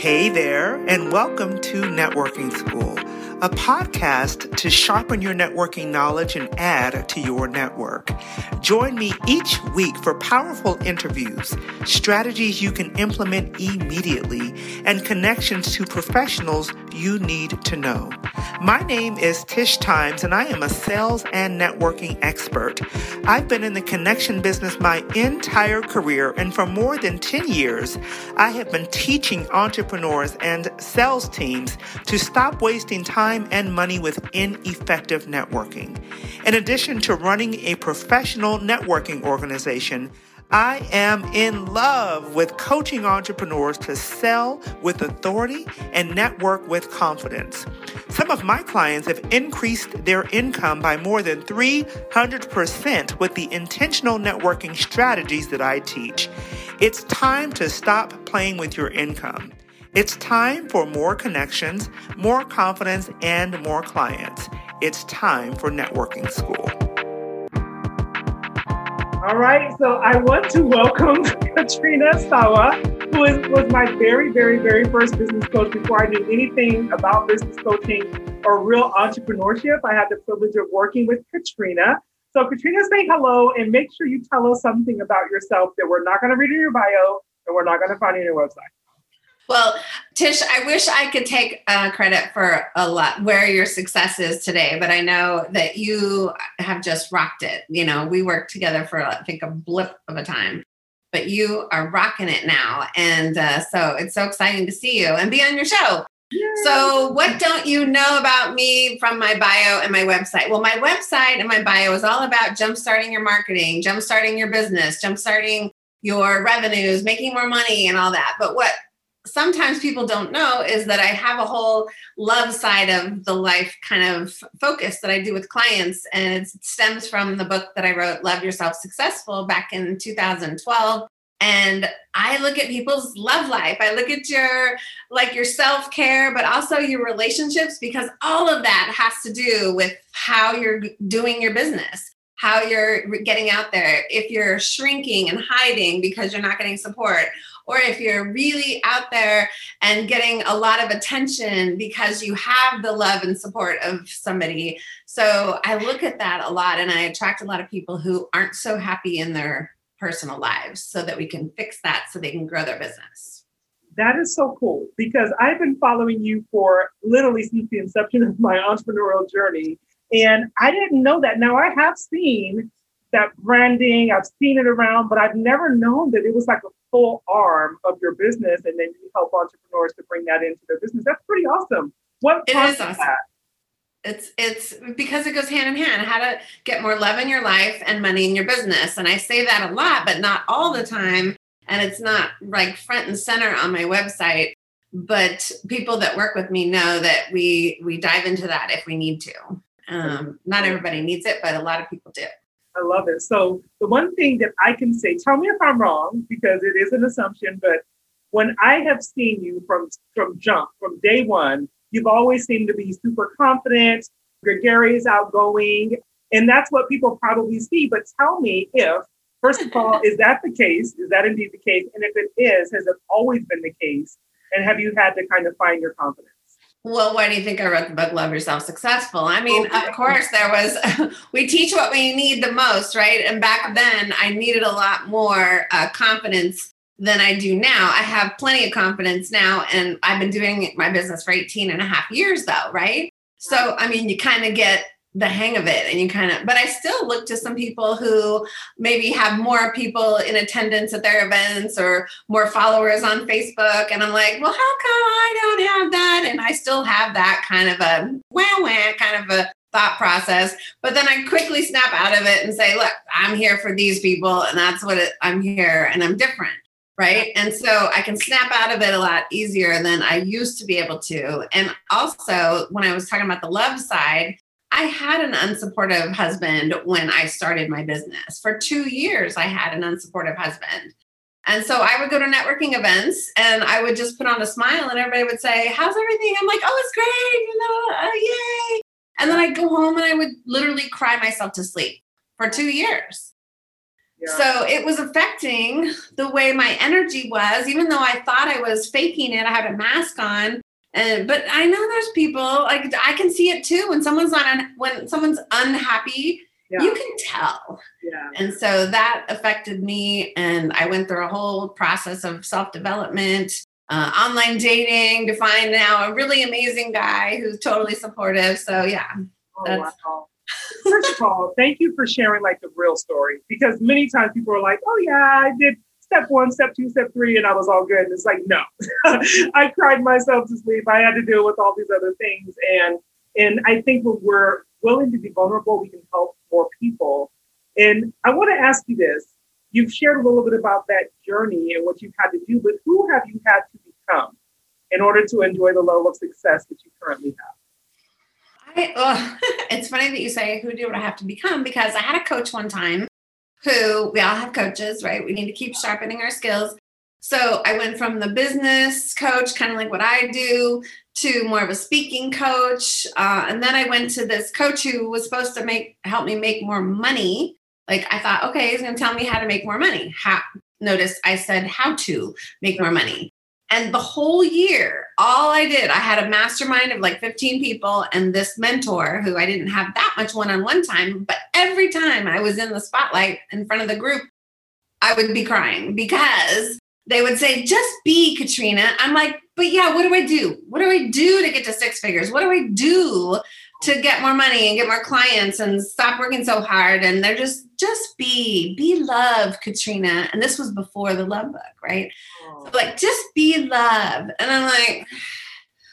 Hey there, and welcome to Networking School, a podcast to sharpen your networking knowledge and add to your network. Join me each week for powerful interviews, strategies you can implement immediately, and connections to professionals you need to know. My name is Tish Times, and I am a sales and networking expert. I've been in the connection business my entire career, and for more than 10 years, I have been teaching entrepreneurs and sales teams to stop wasting time and money with ineffective networking. In addition to running a professional networking organization, I am in love with coaching entrepreneurs to sell with authority and network with confidence. Some of my clients have increased their income by more than 300% with the intentional networking strategies that I teach. It's time to stop playing with your income. It's time for more connections, more confidence, and more clients. It's time for networking school. All right, so I want to welcome Katrina Sawa, who is, was my very, very, very first business coach before I knew anything about business coaching or real entrepreneurship. I had the privilege of working with Katrina. So, Katrina, say hello and make sure you tell us something about yourself that we're not going to read in your bio and we're not going to find in your website. Well, Tish, I wish I could take uh, credit for a lot where your success is today, but I know that you have just rocked it. You know, we worked together for I think a blip of a time, but you are rocking it now, and uh, so it's so exciting to see you and be on your show. So, what don't you know about me from my bio and my website? Well, my website and my bio is all about jumpstarting your marketing, jumpstarting your business, jumpstarting your revenues, making more money, and all that. But what sometimes people don't know is that I have a whole love side of the life kind of focus that I do with clients. And it stems from the book that I wrote, Love Yourself Successful, back in 2012. And I look at people's love life. I look at your like your self-care, but also your relationships because all of that has to do with how you're doing your business how you're getting out there, if you're shrinking and hiding because you're not getting support, or if you're really out there and getting a lot of attention because you have the love and support of somebody. So I look at that a lot and I attract a lot of people who aren't so happy in their personal lives so that we can fix that so they can grow their business. That is so cool because I've been following you for literally since the inception of my entrepreneurial journey. And I didn't know that. Now I have seen that branding, I've seen it around, but I've never known that it was like a full arm of your business and then you help entrepreneurs to bring that into their business. That's pretty awesome. What it is awesome. That? It's it's because it goes hand in hand. How to get more love in your life and money in your business. And I say that a lot, but not all the time. And it's not like front and center on my website. But people that work with me know that we we dive into that if we need to. Um, not everybody needs it, but a lot of people do. I love it. So the one thing that I can say, tell me if I'm wrong, because it is an assumption, but when I have seen you from from jump, from day one, you've always seemed to be super confident, gregarious, outgoing, and that's what people probably see. But tell me if, first of all, is that the case? Is that indeed the case? And if it is, has it always been the case? And have you had to kind of find your confidence? Well, why do you think I wrote the book Love Yourself Successful? I mean, of course, there was, we teach what we need the most, right? And back then, I needed a lot more uh, confidence than I do now. I have plenty of confidence now, and I've been doing my business for 18 and a half years, though, right? So, I mean, you kind of get the hang of it and you kind of but i still look to some people who maybe have more people in attendance at their events or more followers on facebook and i'm like well how come i don't have that? And i still have that kind of a wah wah kind of a thought process but then i quickly snap out of it and say look i'm here for these people and that's what it, i'm here and i'm different right? And so i can snap out of it a lot easier than i used to be able to. And also when i was talking about the love side I had an unsupportive husband when I started my business. For two years, I had an unsupportive husband. And so I would go to networking events and I would just put on a smile and everybody would say, How's everything? I'm like, Oh, it's great. You know, uh, yay. And then I'd go home and I would literally cry myself to sleep for two years. Yeah. So it was affecting the way my energy was, even though I thought I was faking it. I had a mask on. And, but I know there's people like I can see it too when someone's on when someone's unhappy yeah. you can tell. Yeah. And so that affected me. And I went through a whole process of self development, uh, online dating to find now a really amazing guy who's totally supportive. So, yeah. Oh, wow. First of all, thank you for sharing like the real story because many times people are like, oh, yeah, I did step one, step two, step three, and I was all good. It's like, no, I cried myself to sleep. I had to deal with all these other things. And and I think when we're willing to be vulnerable, we can help more people. And I want to ask you this. You've shared a little bit about that journey and what you've had to do, but who have you had to become in order to enjoy the level of success that you currently have? I, oh, it's funny that you say who do I have to become because I had a coach one time who we all have coaches, right? We need to keep sharpening our skills. So I went from the business coach, kind of like what I do, to more of a speaking coach. Uh, and then I went to this coach who was supposed to make help me make more money. Like I thought, okay, he's going to tell me how to make more money. How, notice I said how to make more money. And the whole year, all I did, I had a mastermind of like 15 people and this mentor who I didn't have that much one on one time. But every time I was in the spotlight in front of the group, I would be crying because they would say, just be Katrina. I'm like, but yeah, what do I do? What do I do to get to six figures? What do I do to get more money and get more clients and stop working so hard? And they're just, just be, be love, Katrina. And this was before the love book, right? Oh. So like, just be love. And I'm like,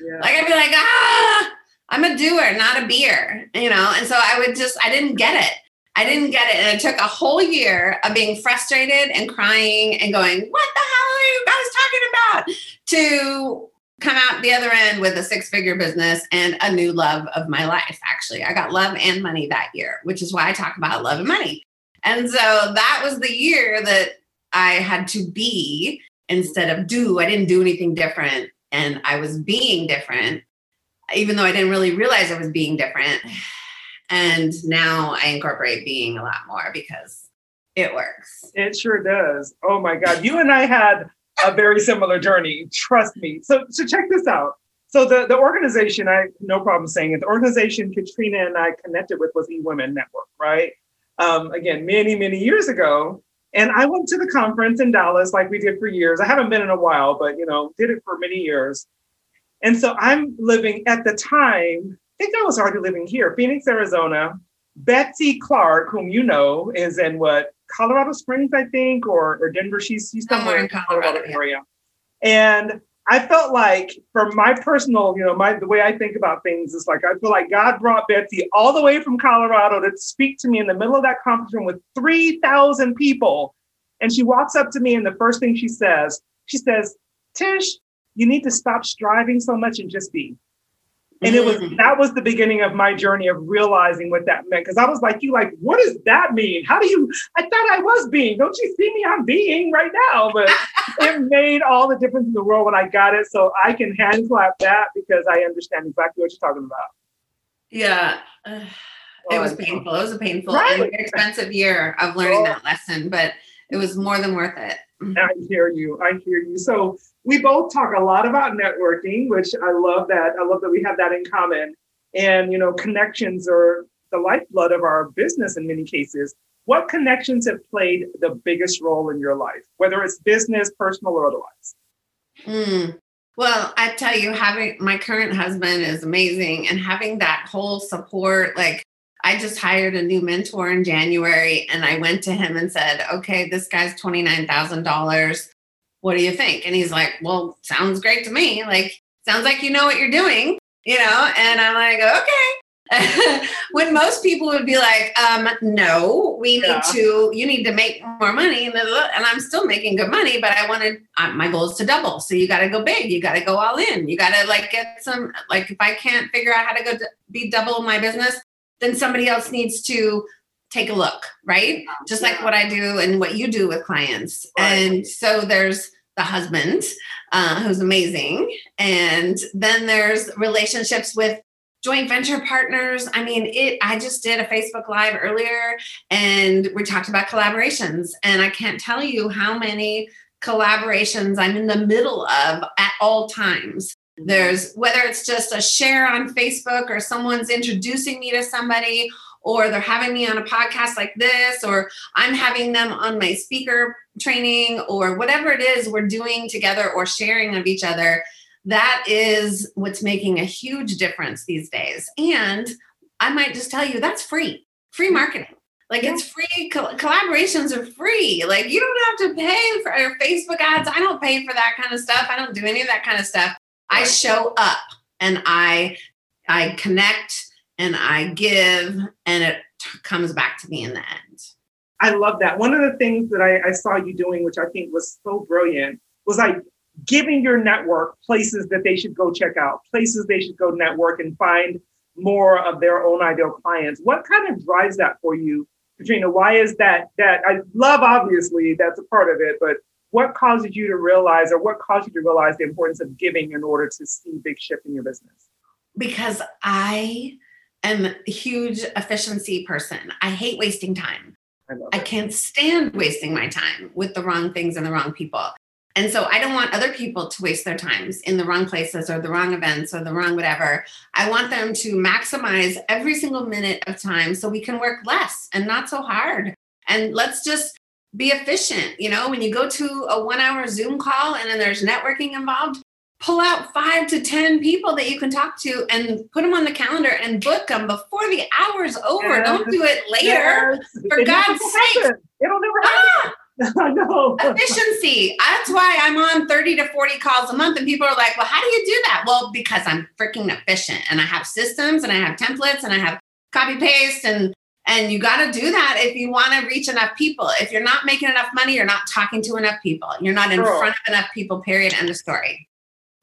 yeah. like, I'd be like, ah, I'm a doer, not a beer, you know? And so I would just, I didn't get it. I didn't get it. And it took a whole year of being frustrated and crying and going, What the hell are you guys talking about? To come out the other end with a six figure business and a new love of my life. Actually, I got love and money that year, which is why I talk about love and money. And so that was the year that I had to be instead of do. I didn't do anything different. And I was being different, even though I didn't really realize I was being different. And now I incorporate being a lot more because it works. It sure does. Oh my God. You and I had a very similar journey. Trust me. So, so check this out. So the, the organization, I no problem saying it, the organization Katrina and I connected with was eWomen Network, right? Um, again, many, many years ago. And I went to the conference in Dallas like we did for years. I haven't been in a while, but you know, did it for many years. And so I'm living at the time I think I was already living here, Phoenix, Arizona. Betsy Clark, whom you know, is in what Colorado Springs, I think, or, or Denver. She's, she's somewhere, in Colorado, Colorado area. And I felt like, for my personal, you know, my the way I think about things is like I feel like God brought Betsy all the way from Colorado to speak to me in the middle of that conference room with three thousand people, and she walks up to me, and the first thing she says, she says, "Tish, you need to stop striving so much and just be." And it was mm. that was the beginning of my journey of realizing what that meant. Because I was like, you like, what does that mean? How do you I thought I was being. Don't you see me? I'm being right now. But it made all the difference in the world when I got it. So I can hand clap that because I understand exactly what you're talking about. Yeah. it was painful. It was a painful right. and expensive year of learning oh. that lesson, but it was more than worth it. I hear you. I hear you. So we both talk a lot about networking, which I love that. I love that we have that in common. And you know, connections are the lifeblood of our business in many cases. What connections have played the biggest role in your life, whether it's business, personal, or otherwise? Mm. Well, I tell you, having my current husband is amazing, and having that whole support, like I just hired a new mentor in January and I went to him and said, okay, this guy's $29,000. What do you think? And he's like, well, sounds great to me. Like, sounds like you know what you're doing, you know? And I'm like, okay. when most people would be like, um, no, we need yeah. to, you need to make more money. And I'm still making good money, but I wanted, uh, my goal is to double. So you got to go big. You got to go all in. You got to like get some, like, if I can't figure out how to go to be double my business, then somebody else needs to take a look, right? Just like what I do and what you do with clients. Right. And so there's the husband, uh, who's amazing. And then there's relationships with joint venture partners. I mean, it I just did a Facebook live earlier and we talked about collaborations and I can't tell you how many collaborations I'm in the middle of at all times. There's whether it's just a share on Facebook or someone's introducing me to somebody or they're having me on a podcast like this, or I'm having them on my speaker training, or whatever it is we're doing together or sharing of each other. That is what's making a huge difference these days. And I might just tell you that's free, free marketing. Like yeah. it's free. collaborations are free. Like you don't have to pay for your Facebook ads. I don't pay for that kind of stuff. I don't do any of that kind of stuff. I show up and I I connect and I give and it t- comes back to me in the end. I love that. One of the things that I, I saw you doing, which I think was so brilliant, was like giving your network places that they should go check out, places they should go network and find more of their own ideal clients. What kind of drives that for you, Katrina? Why is that? That I love, obviously, that's a part of it, but what causes you to realize, or what caused you to realize the importance of giving in order to see big shift in your business? Because I am a huge efficiency person. I hate wasting time. I, I can't stand wasting my time with the wrong things and the wrong people. And so I don't want other people to waste their times in the wrong places or the wrong events or the wrong whatever. I want them to maximize every single minute of time so we can work less and not so hard. And let's just be efficient. You know, when you go to a one hour Zoom call and then there's networking involved, pull out five to 10 people that you can talk to and put them on the calendar and book them before the hour's over. Yes. Don't do it later. Yes. For it God's sake. It'll never happen. Ah! Know. Efficiency. That's why I'm on 30 to 40 calls a month. And people are like, well, how do you do that? Well, because I'm freaking efficient and I have systems and I have templates and I have copy paste and and you got to do that if you want to reach enough people. If you're not making enough money, you're not talking to enough people. You're not in Girl. front of enough people, period. End of story.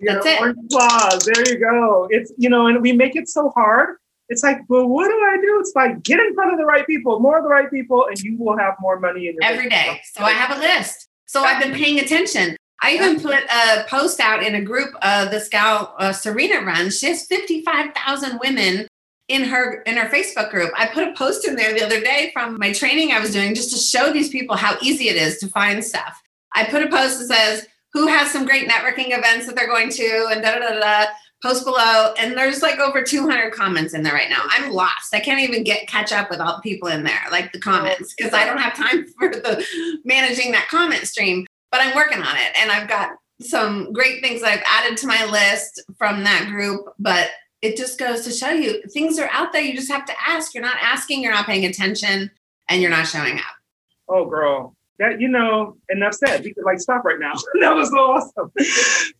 That's it. Applause. There you go. It's, you know, and we make it so hard. It's like, well, what do I do? It's like get in front of the right people, more of the right people, and you will have more money in your every day. So I have a list. So I've been paying attention. I even put a post out in a group uh, this gal uh, Serena runs. She has fifty five thousand women in her in her Facebook group. I put a post in there the other day from my training I was doing just to show these people how easy it is to find stuff. I put a post that says who has some great networking events that they're going to and da da da da post below and there's like over 200 comments in there right now i'm lost i can't even get catch up with all the people in there like the comments because i don't have time for the managing that comment stream but i'm working on it and i've got some great things that i've added to my list from that group but it just goes to show you things are out there you just have to ask you're not asking you're not paying attention and you're not showing up oh girl that you know enough said we could like stop right now that was so awesome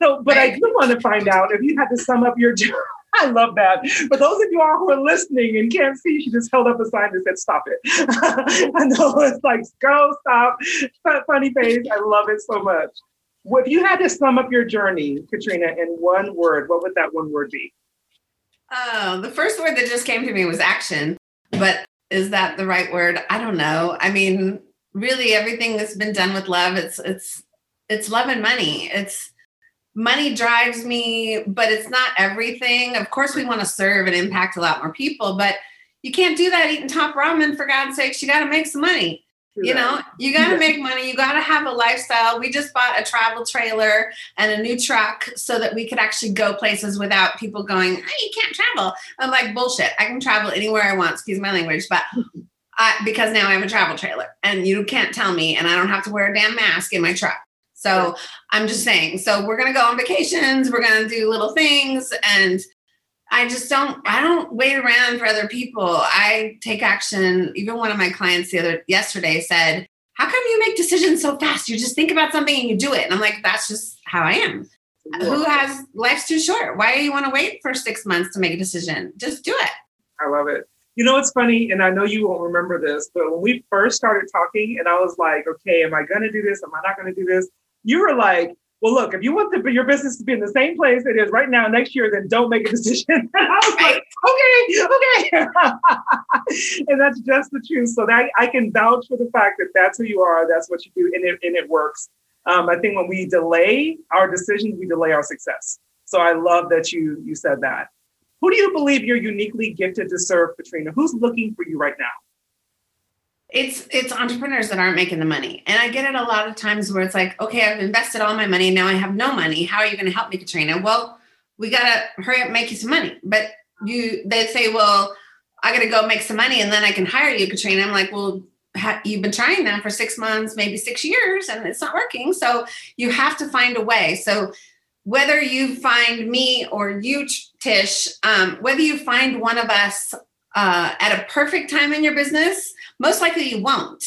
so but right. i do want to find out if you had to sum up your journey I love that. For those of you all who are listening and can't see, she just held up a sign that said, Stop it. I know it's like, Go, stop. Funny face. I love it so much. If you had to sum up your journey, Katrina, in one word, what would that one word be? Oh, the first word that just came to me was action. But is that the right word? I don't know. I mean, really everything that's been done with love it's it's it's love and money it's money drives me but it's not everything of course we want to serve and impact a lot more people but you can't do that eating top ramen for god's sakes you got to make some money you know you got to make money you got to have a lifestyle we just bought a travel trailer and a new truck so that we could actually go places without people going hey you can't travel i'm like bullshit i can travel anywhere i want excuse my language but I, because now I have a travel trailer and you can't tell me, and I don't have to wear a damn mask in my truck. So I'm just saying, so we're going to go on vacations, we're going to do little things. And I just don't, I don't wait around for other people. I take action. Even one of my clients the other, yesterday said, how come you make decisions so fast? You just think about something and you do it. And I'm like, that's just how I am. Who has life's too short? Why do you want to wait for six months to make a decision? Just do it. I love it. You know, it's funny, and I know you won't remember this, but when we first started talking, and I was like, okay, am I going to do this? Am I not going to do this? You were like, well, look, if you want the, your business to be in the same place it is right now next year, then don't make a decision. I was like, okay, okay. and that's just the truth. So that I can vouch for the fact that that's who you are, that's what you do, and it, and it works. Um, I think when we delay our decisions, we delay our success. So I love that you you said that. Who do you believe you're uniquely gifted to serve, Katrina? Who's looking for you right now? It's it's entrepreneurs that aren't making the money. And I get it a lot of times where it's like, okay, I've invested all my money, now I have no money. How are you going to help me, Katrina? Well, we gotta hurry up, make you some money. But you they say, well, I gotta go make some money and then I can hire you, Katrina. I'm like, well, ha- you've been trying that for six months, maybe six years, and it's not working. So you have to find a way. So whether you find me or you, Tish, um, whether you find one of us uh, at a perfect time in your business, most likely you won't.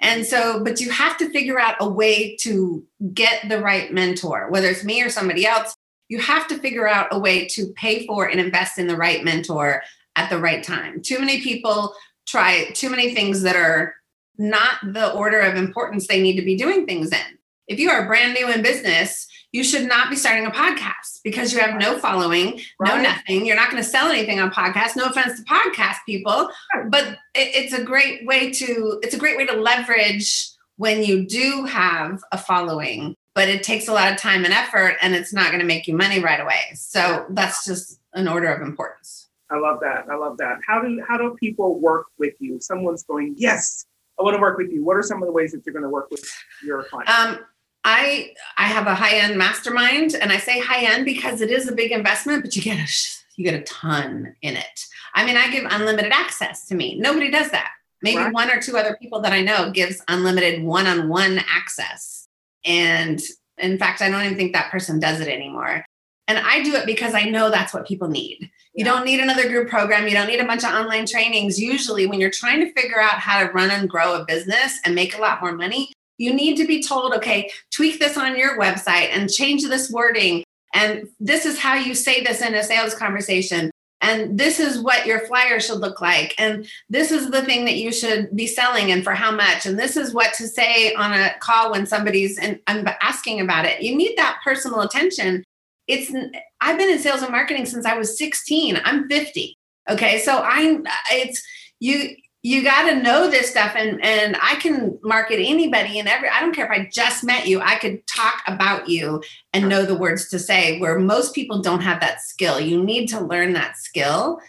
And so, but you have to figure out a way to get the right mentor, whether it's me or somebody else. You have to figure out a way to pay for and invest in the right mentor at the right time. Too many people try too many things that are not the order of importance they need to be doing things in. If you are brand new in business, you should not be starting a podcast because you have no following, right. no nothing. You're not going to sell anything on podcast. No offense to podcast people, but it, it's a great way to it's a great way to leverage when you do have a following. But it takes a lot of time and effort, and it's not going to make you money right away. So that's just an order of importance. I love that. I love that. How do how do people work with you? Someone's going, yes, I want to work with you. What are some of the ways that you're going to work with your clients? Um, I I have a high end mastermind, and I say high end because it is a big investment, but you get a you get a ton in it. I mean, I give unlimited access to me. Nobody does that. Maybe right. one or two other people that I know gives unlimited one on one access, and in fact, I don't even think that person does it anymore. And I do it because I know that's what people need. You don't need another group program. You don't need a bunch of online trainings. Usually, when you're trying to figure out how to run and grow a business and make a lot more money, you need to be told, okay, tweak this on your website and change this wording. And this is how you say this in a sales conversation. And this is what your flyer should look like. And this is the thing that you should be selling and for how much. And this is what to say on a call when somebody's in, I'm asking about it. You need that personal attention. It's I've been in sales and marketing since I was 16. I'm 50. Okay. So I it's you you got to know this stuff and and i can market anybody and every i don't care if i just met you i could talk about you and know the words to say where most people don't have that skill. You need to learn that skill.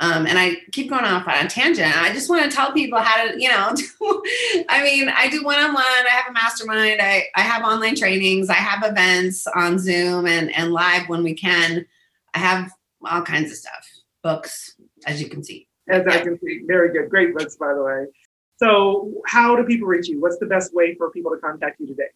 Um, and i keep going off on a tangent. I just want to tell people how to you know i mean i do one-on-one i have a mastermind I, I have online trainings i have events on zoom and and live when we can. I have all kinds of stuff books as you can see as. I can see. Very good. Great books, by the way. So, how do people reach you? What's the best way for people to contact you today?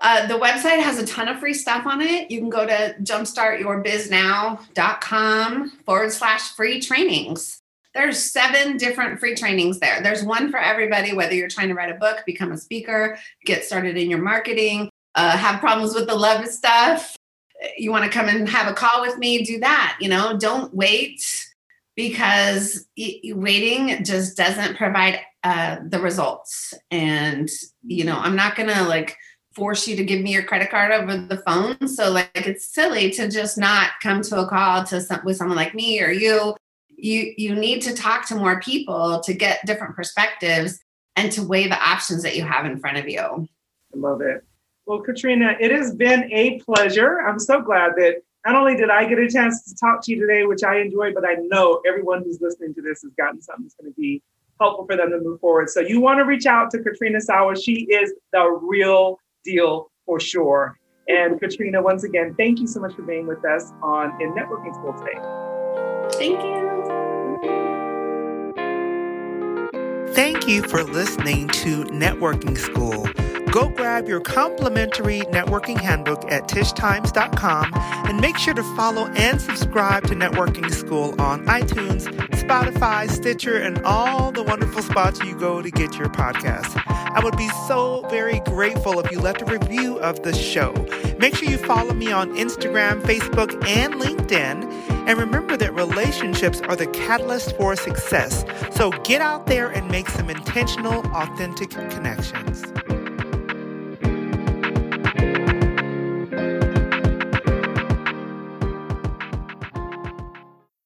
Uh, the website has a ton of free stuff on it. You can go to jumpstartyourbiznow.com forward slash free trainings. There's seven different free trainings there. There's one for everybody, whether you're trying to write a book, become a speaker, get started in your marketing, uh, have problems with the love stuff. You want to come and have a call with me, do that. You know, don't wait because waiting just doesn't provide uh, the results. And, you know, I'm not going to like force you to give me your credit card over the phone. So, like, it's silly to just not come to a call to some, with someone like me or you. You, you need to talk to more people to get different perspectives and to weigh the options that you have in front of you. I love it. Well, Katrina, it has been a pleasure. I'm so glad that not only did I get a chance to talk to you today, which I enjoyed, but I know everyone who's listening to this has gotten something that's going to be helpful for them to move forward. So you want to reach out to Katrina Sawa. She is the real deal for sure. And Katrina, once again, thank you so much for being with us on In Networking School today. Thank you. Thank you for listening to Networking School. Go grab your complimentary networking handbook at tishtimes.com and make sure to follow and subscribe to Networking School on iTunes, Spotify, Stitcher, and all the wonderful spots you go to get your podcasts. I would be so very grateful if you left a review of the show. Make sure you follow me on Instagram, Facebook, and LinkedIn. And remember that relationships are the catalyst for success. So get out there and make some intentional, authentic connections.